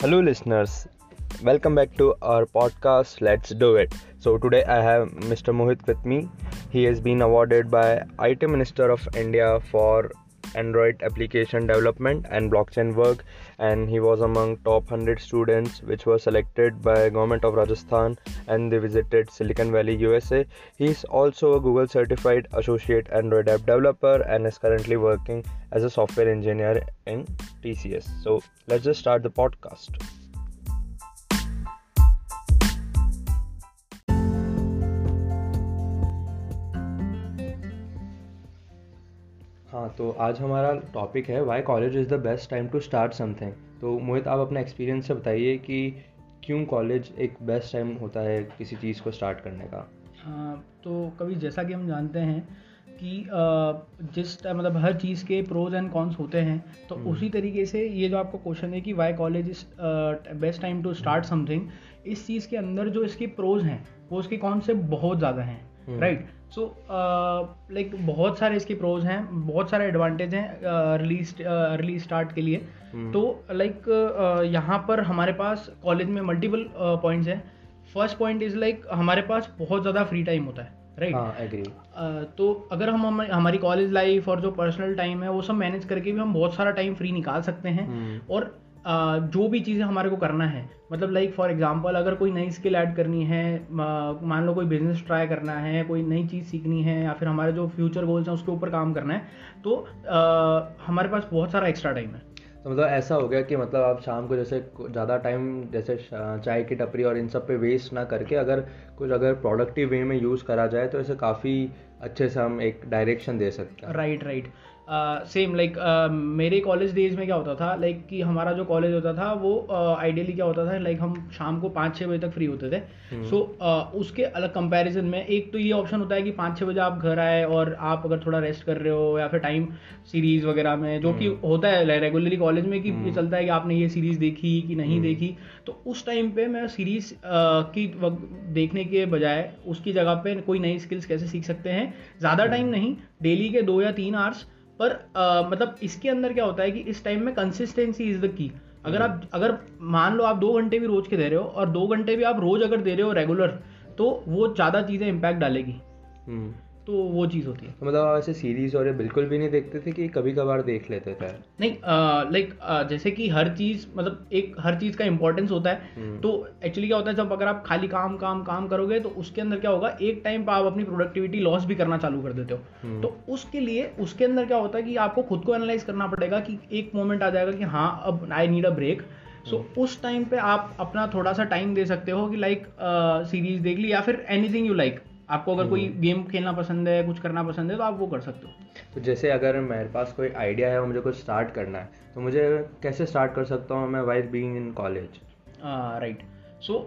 Hello, listeners. Welcome back to our podcast. Let's do it. So today I have Mr. Mohit with me. He has been awarded by IT Minister of India for Android application development and blockchain work and he was among top 100 students which were selected by government of Rajasthan and they visited Silicon Valley USA. He is also a Google certified associate Android app developer and is currently working as a software engineer in TCS. So let's just start the podcast. हाँ तो आज हमारा topic है why college is the best time to start something तो मोहित आप अपने experience से बताइए कि क्यों कॉलेज एक बेस्ट टाइम होता है किसी चीज़ को स्टार्ट करने का? हाँ तो कभी जैसा कि हम जानते हैं कि जिस मतलब हर चीज़ के प्रोज एंड कॉन्स होते हैं तो हम्म। उसी तरीके से ये जो आपका क्वेश्चन है कि why college is best time to start something इस चीज़ के अंदर जो इसके प्रोज हैं वो उसके कौन से बहुत ज़्यादा हैं। राइट सो लाइक बहुत सारे इसके प्रोज हैं बहुत सारे एडवांटेज हैं रिलीज़ रिलीज़ स्टार्ट के लिए hmm. तो लाइक like, uh, यहाँ पर हमारे पास कॉलेज में मल्टीपल पॉइंट्स हैं फ़र्स्ट पॉइंट इज़ लाइक हमारे पास बहुत ज़्यादा फ्री टाइम होता है राइट right? हाँ, uh, तो अगर हम हमारी कॉलेज लाइफ और जो पर्सनल टाइम है वो सब मैनेज करके भी हम बहुत सारा टाइम फ्री निकाल सकते हैं hmm. और जो भी चीज़ें हमारे को करना है। मतलब लाइक फॉर एग्जांपल अगर कोई नई स्किल ऐड करनी है मान लो कोई बिज़नेस ट्राई करना है कोई नई चीज़ सीखनी है या फिर हमारे जो फ्यूचर गोल्स हैं उसके ऊपर काम करना है तो आ, हमारे पास बहुत सारा एक्स्ट्रा टाइम है। तो मतलब ऐसा हो गया कि मतलब आप शाम को जैसे ज़्यादा टाइम जैसे चाय की टपरी और इन सब पे वेस्ट ना करके अगर कुछ अगर प्रोडक्टिव वे में यूज़ करा जाए तो ऐसे काफ़ी अच्छे से हम एक डायरेक्शन दे सकते हैं। राइट राइट सेम लाइक मेरे कॉलेज डेज़ में क्या होता था लाइक like, कि हमारा जो कॉलेज होता था वो आइडियली uh, क्या होता था लाइक like, हम शाम को पाँच छः बजे तक फ्री होते थे सो हम्म। so, uh, उसके अलग कंपैरिजन में एक तो ये ऑप्शन होता है कि पाँच छः बजे आप घर आए और आप अगर थोड़ा रेस्ट कर रहे हो या फिर टाइम सीरीज़ वगैरह में जो कि हम्म। होता है रेगुलरली कॉलेज में कि हम्म। चलता है कि आपने ये सीरीज़ देखी कि नहीं देखी तो उस टाइम पे मैं सीरीज़ uh, की देखने के बजाय उसकी जगह पे कोई नई स्किल्स कैसे सीख सकते हैं ज़्यादा टाइम नहीं डेली के दो या तीन आवर्स पर आ, मतलब इसके अंदर क्या होता है कि इस टाइम में कंसिस्टेंसी इज़ द की अगर आप अगर मान लो आप दो घंटे भी रोज के दे रहे हो और दो घंटे भी आप रोज अगर दे रहे हो रेगुलर तो वो ज़्यादा चीज़ें इम्पैक्ट डालेगी. हम्म। तो वो चीज़ होती है। तो मतलब आप ऐसे सीरीज़ और ये बिल्कुल भी नहीं देखते थे कि कभी कभार देख लेते थे? नहीं लाइक जैसे कि हर चीज़ मतलब एक हर चीज़ का इंपॉर्टेंस होता है। हम्म। तो एक्चुअली क्या होता है जब अगर आप खाली काम काम काम करोगे तो उसके अंदर क्या होगा एक टाइम पर आप अपनी प्रोडक्टिविटी लॉस भी करना चालू कर देते हो। हम्म। तो उसके लिए उसके अंदर क्या होता है कि आपको खुद को एनालाइज करना पड़ेगा कि एक मोमेंट आ जाएगा कि हाँ अब आई नीड अ ब्रेक सो उस टाइम पे आप अपना थोड़ा सा टाइम दे सकते हो कि लाइक सीरीज़ देख ली या फिर एनीथिंग यू लाइक आपको अगर कोई गेम हम्म। खेलना पसंद है कुछ करना पसंद है तो आप वो कर सकते हो। तो जैसे अगर मेरे पास कोई आइडिया है और मुझे कुछ स्टार्ट करना है तो मुझे कैसे स्टार्ट कर सकता हूँ मैं why's being in college right so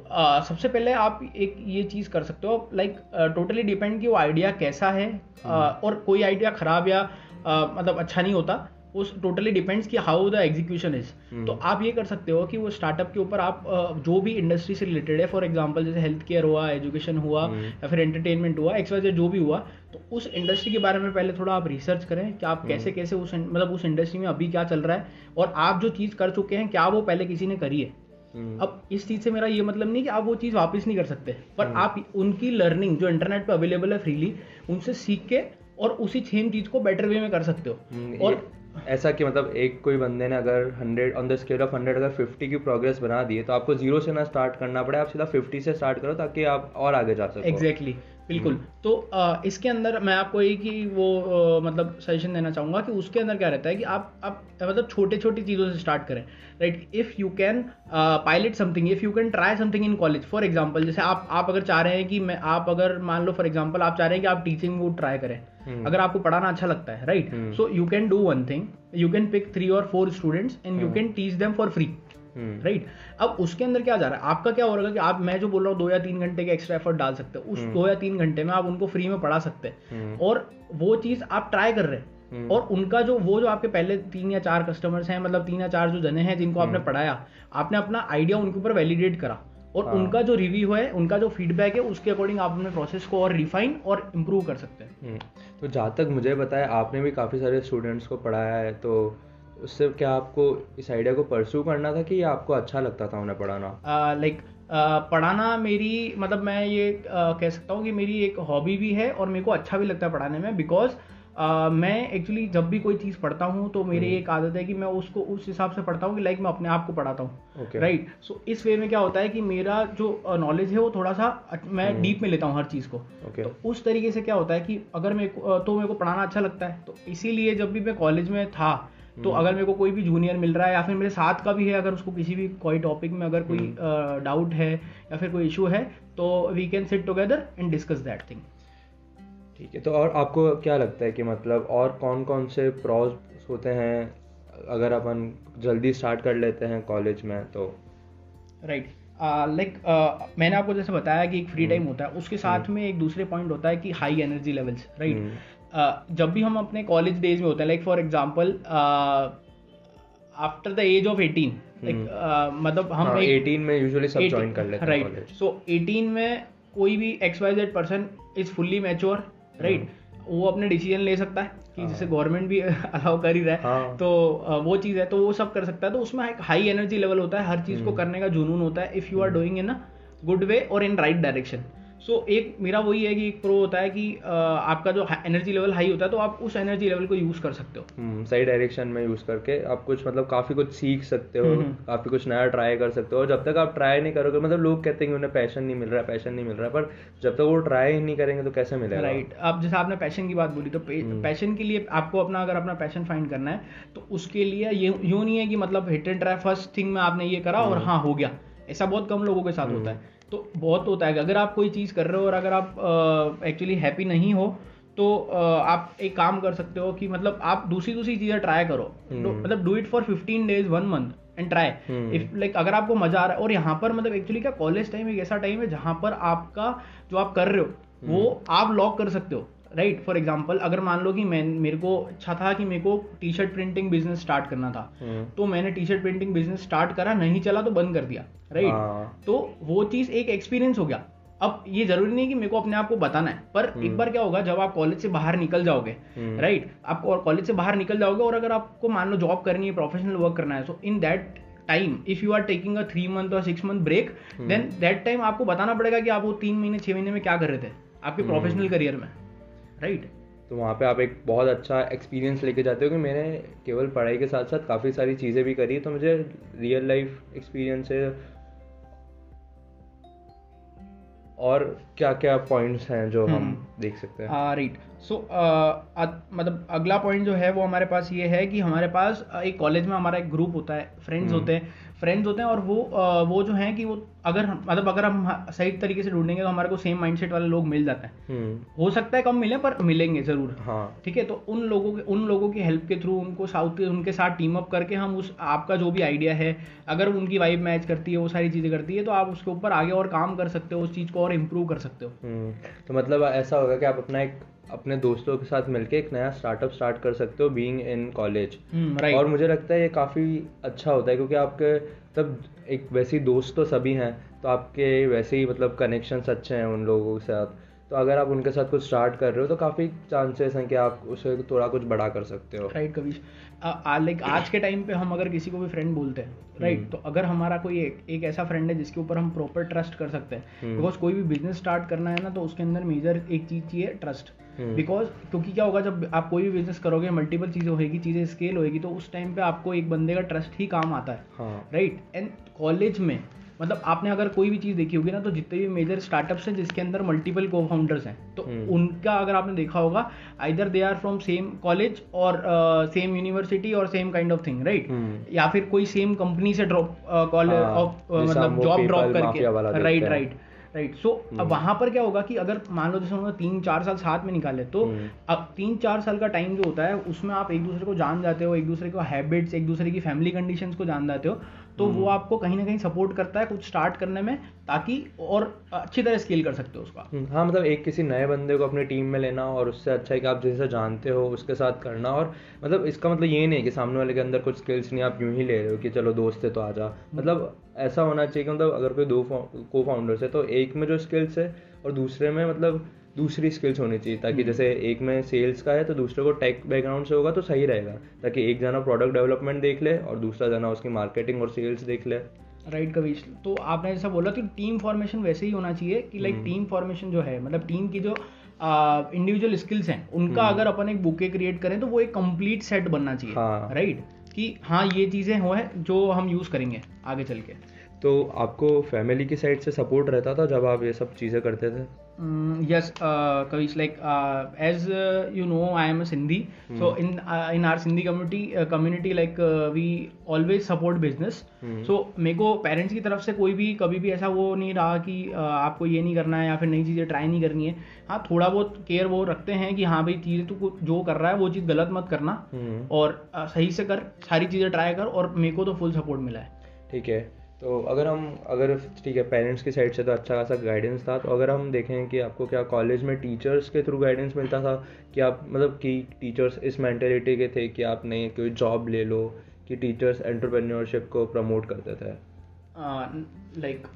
सबसे पहले आप एक ये चीज़ कर सकते हो लाइक टोटली डिपेंड कि वो आइडिया कैसा है uh, और कोई आइडिया ख़राब या uh, मतलब अच्छा नहीं होता उस टोटली डिपेंड्स कि हाउ द एग्जीक्यूशन इज़ तो आप ये कर सकते हो कि वो स्टार्टअप के ऊपर आप जो भी इंडस्ट्री से रिलेटेड है फॉर एग्जांपल जैसे हेल्थ केयर हुआ एजुकेशन हुआ हम्म। या फिर एंटरटेनमेंट हुआ एक्स वाई जो भी हुआ तो उस इंडस्ट्री के बारे में पहले थोड़ा आप रिसर्च करें कि आप कैसे हम्म। कैसे उस मतलब उस इंडस्ट्री में अभी क्या चल रहा है और आप जो चीज़ कर चुके हैं क्या वो पहले किसी ने करी है हम्म। अब इस चीज़ से मेरा ये मतलब नहीं कि आप वो चीज़ वापस नहीं कर सकते पर आप उनकी लर्निंग जो इंटरनेट पे अवेलेबल है फ्रीली उनसे सीख के और उसी सेम चीज़ को बेटर वे में कर सकते हो और ऐसा कि मतलब एक कोई बंदे ने अगर hundred on the scale of hundred अगर फिफ्टी की प्रोग्रेस बना दी है तो आपको ज़ीरो से ना स्टार्ट करना पड़े, आप सीधा फिफ्टी से स्टार्ट करो ताकि आप और आगे जा सको एग्जैक्टली exactly. बिल्कुल। हम्म। तो आ, इसके अंदर मैं आपको एक ही वो आ, मतलब सजेशन देना चाहूँगा कि उसके अंदर क्या रहता है कि आप आप मतलब छोटे छोटी चीज़ों से स्टार्ट करें। Right if you can pilot something if you can try something in college for example जैसे आप आप अगर चाह रहे हैं कि मैं आप अगर मान लो फॉर एग्ज़ाम्पल आप चाह रहे हैं कि आप टीचिंग वो ट्राई करें। हम्म। अगर आपको पढ़ाना अच्छा लगता है right so you can do one thing you can pick three और four students and you can teach them for free right? Hmm. अब उसके अंदर क्या जा रहा है? आपका क्या हो रहा है कि आप मैं जो बोल रहा हूँ दो या तीन घंटे के एक्स्ट्रा एफर्ट डाल सकते हो। उस हम्म। दो या तीन घंटे में आप उनको फ्री में पढ़ा सकते हैं। हम्म। और वो चीज़ आप ट्राई कर रहे हैं। और उनका जो वो जो आपके पहले तीन या चार कस्टमर्स हैं मतलब तीन या चार जो जने हैं जिनको आपने पढ़ाया आपने अपना आइडिया उनके ऊपर वैलिडेट करा। और हाँ। उनका जो रिव्यू है उनका जो फीडबैक है उसके अकॉर्डिंग आप अपने प्रोसेस को और रिफाइन और इम्प्रूव कर सकते हैं। तो जहाँ तक मुझे बताया आपने भी काफ़ी सारे स्टूडेंट्स को पढ़ाया है तो उससे क्या आपको इस आइडिया को परस्यू करना था कि आपको अच्छा लगता था उन्हें पढ़ाना लाइक uh, like, uh, पढ़ाना मेरी मतलब मैं ये uh, कह सकता हूँ कि मेरी एक हॉबी भी है और मेरे को अच्छा भी लगता है पढ़ाने में बिकॉज़ Uh, मैं एक्चुअली जब भी कोई चीज़ पढ़ता हूँ तो मेरी हम्म। एक आदत है कि मैं उसको उस हिसाब से पढ़ता हूँ कि लाइक मैं अपने आप को पढ़ाता हूँ राइट सो इस वे में क्या होता है कि मेरा जो नॉलेज है वो थोड़ा सा मैं डीप हम्म। में लेता हूँ हर चीज़ को okay. तो उस तरीके से क्या होता है कि अगर मेरे को तो मेरे को पढ़ाना अच्छा लगता है तो इसीलिए जब भी मैं कॉलेज में था तो हम्म। अगर मेरे को कोई भी जूनियर मिल रहा है या फिर मेरे साथ का भी है अगर उसको किसी भी कोई टॉपिक में अगर कोई डाउट है या फिर कोई इशू है तो we can sit together and discuss that thing ठीक है तो और आपको क्या लगता है कि मतलब और कौन कौन से प्रॉज होते हैं अगर अपन जल्दी स्टार्ट कर लेते हैं कॉलेज में तो राइट लाइक मैंने आपको जैसे बताया कि एक फ्री टाइम हम्म। होता है उसके साथ हम्म। में एक दूसरे पॉइंट होता है कि हाई एनर्जी लेवल्स राइट जब भी हम अपने कॉलेज डेज़ में होते हैं like for example after the age of 18 like मतलब हम हाँ, 18 में यूजुअली सब ज्वाइन कर लेते हैं राइट सो 18 में कोई भी X Y Z person is fully mature right वो अपने डिसीज़न ले सकता है कि जैसे गवर्नमेंट हाँ। भी अलाउ कर ही रहा है। हाँ. तो वो चीज़ है तो वो सब कर सकता है। तो उसमें एक हाई एनर्जी लेवल होता है हर चीज़ को हम्म। करने का जुनून होता है। If you are doing in a good way और in right direction so so, एक मेरा वही है कि एक प्रो होता है कि आपका जो एनर्जी लेवल हाई होता है तो आप उस एनर्जी लेवल को यूज़ कर सकते हो hmm, सही डायरेक्शन में यूज़ करके आप कुछ मतलब काफ़ी कुछ सीख सकते हो hmm. काफ़ी कुछ नया ट्राई कर सकते हो और जब तक आप ट्राई नहीं करोगे मतलब लोग कहते हैं कि उन्हें पैशन नहीं मिल रहा है पैशन नहीं मिल रहा है पर जब तक वो ट्राई नहीं करेंगे तो कैसे मिलेगा राइट. अब जैसे आपने पैशन की बात बोली तो पैशन. के लिए आपको अपना अगर अपना पैशन फाइंड करना है तो उसके लिए ये यूँ नहीं है कि मतलब hit and try first thing में आपने ये करा और हाँ हो गया ऐसा बहुत कम लोगों के साथ होता है तो बहुत होता है। अगर आप कोई चीज़ कर रहे हो और अगर आप एक्चुअली हैप्पी नहीं हो तो आप एक काम कर सकते हो कि मतलब आप दूसरी दूसरी चीज़ें ट्राई करो। हम्म। मतलब do it for fifteen days one month and try if like अगर आपको मज़ा आ रहा है और यहाँ पर मतलब एक्चुअली क्या कॉलेज टाइम एक ऐसा टाइम है जहाँ पर आपका जो आप कर रहे हो वो हम्म। आप लॉक कर सकते हो। राइट फॉर एग्ज़ाम्पल अगर मान लो कि मैं मेरे को अच्छा था कि मेरे को T shirt printing business start करना था हम्म। तो मैंने T shirt printing business start करा नहीं चला तो बंद कर दिया राइट हाँ। तो वो चीज़ एक एक्सपीरियंस हो गया अब ये ज़रूरी नहीं कि मेरे को अपने आप को बताना है पर एक हम्म। बार क्या होगा जब आप कॉलेज से बाहर निकल जाओगे राइट हम्म। आप कॉलेज से बाहर निकल जाओगे और अगर आपको मान लो जॉब करनी है प्रोफेशनल वर्क करना है so in that time if you are taking a three month और six month break then that time आपको बताना पड़ेगा कि आप वो तीन महीने छह महीने में क्या कर रहे थे आपके प्रोफेशनल करियर में राइट तो वहाँ पे आप एक बहुत अच्छा एक्सपीरियंस लेके जाते हो कि मैंने केवल पढ़ाई के साथ साथ काफ़ी सारी चीज़ें भी करी तो मुझे रियल लाइफ एक्सपीरियंस है और क्या क्या पॉइंट्स हैं जो हम हम्म। देख सकते हैं राइट सो मतलब अगला पॉइंट जो है वो हमारे पास ये है कि हमारे पास एक कॉलेज में हमारा एक ग्रुप होता है फ्रेंड्स हम्म। होते हैं फ्रेंड्स होते हैं और वो वो जो हैं कि वो अगर मतलब अगर हम सही तरीके से ढूंढेंगे तो हमारे को सेम माइंडसेट वाले लोग मिल जाते हैं। हम्म। हो सकता है कम मिले पर मिलेंगे ज़रूर। हाँ। ठीक है? तो उन लोगों के उन लोगों की हेल्प के थ्रू उनको साउथ के उनके साथ टीम अप करके हम उस आपका जो भी आइडिया है अगर उनकी वाइब मैच करती है वो सारी चीज़ें करती है तो आप उसके ऊपर आगे और काम कर सकते हो उस चीज़ को और इम्प्रूव कर सकते हो। हम्म। तो मतलब ऐसा होगा कि आप अपना एक अपने दोस्तों के साथ मिलके एक नया स्टार्टअप स्टार्ट कर सकते हो बीइंग इन कॉलेज और मुझे लगता है ये काफ़ी अच्छा होता है क्योंकि आपके तब एक वैसे ही दोस्त तो सभी हैं तो आपके वैसे ही मतलब कनेक्शंस अच्छे हैं उन लोगों के साथ। तो अगर आप उनके साथ कुछ स्टार्ट कर रहे हो तो काफ़ी चांसेस हैं कि आप उसे थोड़ा कुछ बड़ा कर सकते हो। राइट कविश। लाइक आज के टाइम पे हम अगर किसी को भी फ्रेंड बोलते हैं राइट हम्म। तो अगर हमारा कोई एक, एक ऐसा फ्रेंड है जिसके ऊपर हम प्रॉपर ट्रस्ट कर सकते हैं बिकॉज़ हम्म। कोई भी बिज़नेस स्टार्ट करना है ना तो उसके अंदर मेजर एक चीज़ चाहिए ट्रस्ट बिकॉज़ हम्म। क्योंकि क्या होगा जब आप कोई भी बिज़नेस करोगे मल्टीपल चीज़ें होगी चीज़ें स्केल होगी तो उस टाइम पे आपको एक बंदे का ट्रस्ट ही काम आता है राइट एंड कॉलेज में मतलब आपने अगर कोई भी चीज़ देखी होगी ना तो जितने भी मेजर स्टार्टअप्स हैं जिसके अंदर मल्टीपल को फाउंडर्स हैं तो हम्म। उनका अगर आपने देखा होगा either they are from same college और सेम यूनिवर्सिटी और same kind of thing right या फिर कोई सेम कंपनी से ड्रॉप कॉलेज ऑफ़ मतलब जॉब ड्रॉप करके राइट राइट राइट सो अब हम्म। वहाँ पर क्या होगा कि अगर मान लो जैसे उन्होंने तीन चार साल साथ में निकाले तो हम्म। अब तीन चार साल का टाइम जो होता है उसमें आप एक दूसरे को जान जाते हो एक दूसरे को हैबिट्स एक दूसरे की फैमिली कंडीशंस को जान जाते हो तो वो हम्म। आपको कहीं ना कहीं सपोर्ट करता है कुछ स्टार्ट करने में ताकि और अच्छी तरह स्केल कर सकते हो उसका हाँ मतलब एक किसी नए बंदे को अपनी टीम में लेना और उससे अच्छा है कि आप जैसे जानते हो उसके साथ करना और मतलब इसका मतलब ये नहीं कि सामने वाले के अंदर कुछ स्किल्स नहीं आप यूँ ही ले रहे हो कि चलो दोस्त है तो आ जा। मतलब ऐसा होना चाहिए कि मतलब अगर कोई दो को फाउंडर्स है तो एक में जो स्किल्स है और दूसरे में मतलब दूसरी स्किल्स होनी चाहिए ताकि जैसे एक में सेल्स का है तो दूसरे को टेक बैकग्राउंड से होगा तो सही रहेगा ताकि एक जना प्रोडक्ट डेवलपमेंट देख ले और दूसरा जना उसकी मार्केटिंग और सेल्स देख ले। राइट कविश तो आपने जैसा बोला कि टीम फॉर्मेशन वैसे ही होना चाहिए कि लाइक टीम फॉर्मेशन जो है मतलब टीम की जो इंडिविजुअल स्किल्स हैं उनका अगर अपन एक बुके क्रिएट करें तो वो एक कंप्लीट सेट बनना चाहिए। हाँ। राइट कि हाँ ये चीज़ें हो है जो हम यूज़ करेंगे आगे चल के। तो आपको फैमिली की साइड से सपोर्ट रहता था जब आप ये सब चीज़ें करते थे? Mm, yes, uh, you know, I am a Sindhi. So in uh, in our Sindhi community, uh, community like uh, we always support business. So मेरे को पेरेंट्स की तरफ़ से कोई भी कभी भी ऐसा वो नहीं रहा कि uh, आपको ये नहीं करना है या फिर नई चीज़ें ट्राई नहीं करनी है। हाँ थोड़ा बहुत केयर वो रखते हैं कि हाँ भाई चीज़ें तू जो कर रहा है वो चीज़ गलत मत करना। हम्म, और uh, सही से कर सारी चीज़ें ट्राई कर और मेरे को तो फुल सपोर्ट मिला है। ठीक है। तो अगर हम, अगर ठीक है पेरेंट्स की साइड से तो अच्छा खासा गाइडेंस था तो अगर हम देखें कि आपको क्या कॉलेज में टीचर्स के थ्रू गाइडेंस मिलता था, कि आप मतलब कि टीचर्स इस मैंटेलिटी के थे कि आप नहीं कोई जॉब ले लो, कि टीचर्स एंटरप्रेन्योरशिप को प्रमोट करते थे? लाइक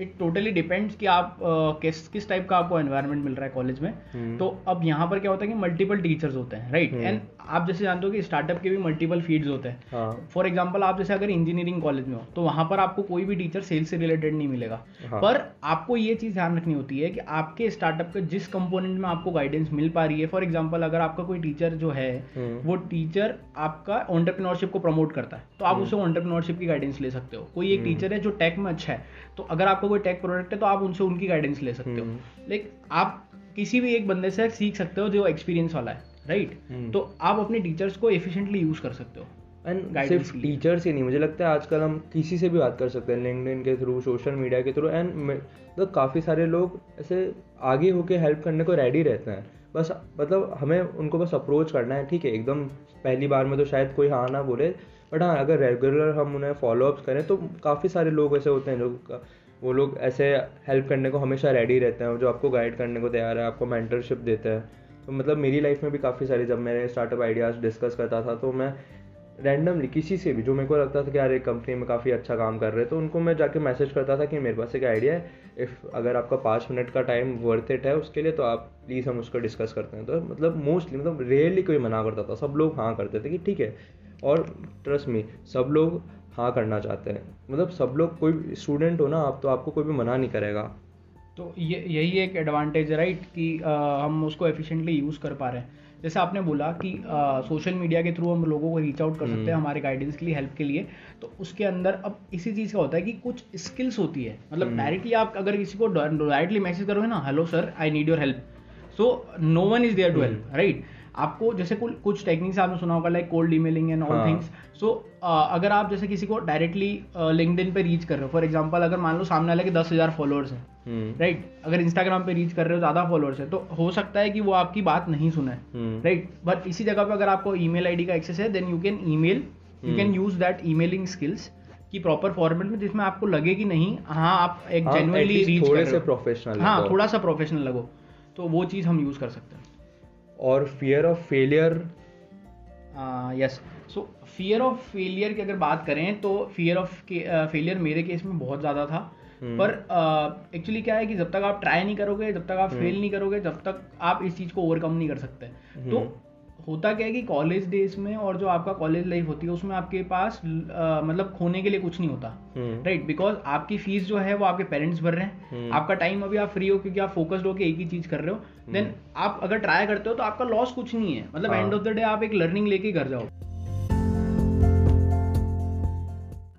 इट टोटली डिपेंड्स कि आप uh, किस किस टाइप का आपको एनवायरनमेंट मिल रहा है कॉलेज में हम्म। तो अब यहाँ पर क्या होता है कि मल्टीपल टीचर्स होते हैं राइट हम्म। एंड आप जैसे जानते हो कि स्टार्टअप के भी मल्टीपल फील्ड्स होते हैं हाँ फॉर एग्ज़ाम्पल आप जैसे अगर इंजीनियरिंग कॉलेज में हो तो वहाँ पर आपको कोई भी टीचर सेल्स से रिलेटेड नहीं मिलेगा हाँ। पर आपको ये चीज़ ध्यान रखनी होती है कि आपके स्टार्टअप के जिस कंपोनेंट में आपको गाइडेंस मिल पा रही है फॉर एग्ज़ाम्पल अगर आपका कोई टीचर जो है हम्म। वो टीचर आपका ऑन्टरप्रिनोरशिप को प्रमोट करता है तो आप हम्म। उसे ऑन्टरप्रिनोरशिप की गाइडेंस ले सकते हो कोई एक टीचर है जो टेक में अच्छा है तो अगर आपको कोई टेक प्रोडक्ट है तो आप उनसे उनकी गाइडेंस ले सकते हो हम्म। लाइक आप किसी भी एक बंदे से सीख सकते हो जो एक्सपीरियंस वाला है राइट right? तो आप अपने टीचर्स को एफिशिएंटली यूज़ कर सकते हो एंड सिर्फ़। टीचर्स ही नहीं मुझे लगता है आजकल हम किसी से भी बात कर सकते हैं लिंक्डइन के थ्रू सोशल मीडिया के थ्रू एंड मतलब काफ़ी सारे लोग ऐसे आगे होके हेल्प करने को रेडी रहते हैं बस मतलब हमें उनको बस अप्रोच करना है ठीक है एकदम पहली बार में तो शायद कोई हाँ ना बोले बट हाँ अगर रेगुलर हम उन्हें फॉलोअप्स करें तो काफ़ी सारे लोग ऐसे होते हैं जो वो लोग ऐसे हेल्प करने को हमेशा रेडी रहते हैं जो आपको गाइड करने को तैयार है आपको मेंटरशिप देते हैं तो मतलब मेरी लाइफ में भी काफ़ी सारे जब मैंने स्टार्टअप आइडियाज़ डिस्कस करता था तो मैं रैंडमली किसी से भी जो मेरे को लगता था कि यार एक कंपनी में काफ़ी अच्छा काम कर रहे हैं तो उनको मैं जाके मैसेज करता था कि मेरे पास एक आइडिया है इफ़ अगर आपका पाँच मिनट का टाइम वर्थ इट है उसके लिए तो आप प्लीज़ हम उसको डिस्कस करते हैं। तो मतलब मोस्टली मतलब रेयरली कोई मना करता था सब लोग हाँ करते थे कि ठीक है और ट्रस्ट मी सब लोग हाँ करना चाहते हैं। मतलब सब लोग कोई स्टूडेंट हो ना आप तो आपको कोई भी मना नहीं करेगा। तो ये यही एक एडवांटेज राइट कि अ, हम उसको एफिशिएंटली यूज़ कर पा रहे हैं। जैसे आपने बोला कि सोशल मीडिया के थ्रू हम लोगों को रीच आउट कर सकते हैं हमारे गाइडेंस के लिए हेल्प के लिए। तो उसके अंदर अब इसी चीज़ का होता है कि कुछ स्किल्स होती है। मतलब डायरेक्टली आप अगर किसी को डायरेक्टली मैसेज करोगे ना hello sir I need your help so no one is there to help right आपको जैसे कुल- कुछ टेक्निक्स आपने सुना होगा like cold emailing and all हाँ। थिंग्स सो अगर आप जैसे किसी को डायरेक्टली लिंक्डइन पे रीच कर रहे हो फॉर एग्जांपल अगर मान लो सामने वाले के दस हज़ार फॉलोअर्स हैं हम्म। राइट अगर इंस्टाग्राम पे रीच कर रहे हो ज़्यादा फॉलोअर्स है तो हो सकता है कि वो आपकी बात नहीं सुने हम्म। राइट बट इसी जगह पे अगर आपको ईमेल आईडी का एक्सेस है then you can email you can use that emailing skills की प्रॉपर फॉर्मेट में जिसमें आपको लगे कि नहीं हाँ आप एक हाँ, जेनुअनली रीच थोड़े से हो। प्रोफेशनल हाँ थोड़ा सा प्रोफेशनल लगो तो वो चीज़ हम यूज़ कर सकते हैं। और fear of failure yes so fear of failure की अगर बात करें तो फियर ऑफ़ फेलियर मेरे केस में बहुत ज़्यादा था hmm. पर एक्चुअली uh, क्या है कि जब तक आप ट्राई नहीं करोगे जब तक आप फेल hmm. नहीं करोगे जब तक आप इस चीज़ को ओवरकम नहीं कर सकते hmm. तो हम्म। होता क्या है कि कॉलेज डेज़ में और जो आपका कॉलेज लाइफ होती है उसमें आपके पास आ, मतलब खोने के लिए कुछ नहीं होता। हम्म। राइट बिकॉज़ आपकी फ़ीस जो है वो आपके पेरेंट्स भर रहे हैं। हम्म। आपका टाइम अभी आप फ्री हो क्योंकि आप फोकस्ड होकर एक ही चीज़ कर रहे हो। देन आप अगर ट्राई करते हो तो आपका लॉस कुछ नहीं है। मतलब हाँ। एंड ऑफ़ द डे आप एक लर्निंग लेके घर जाओ।